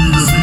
Music.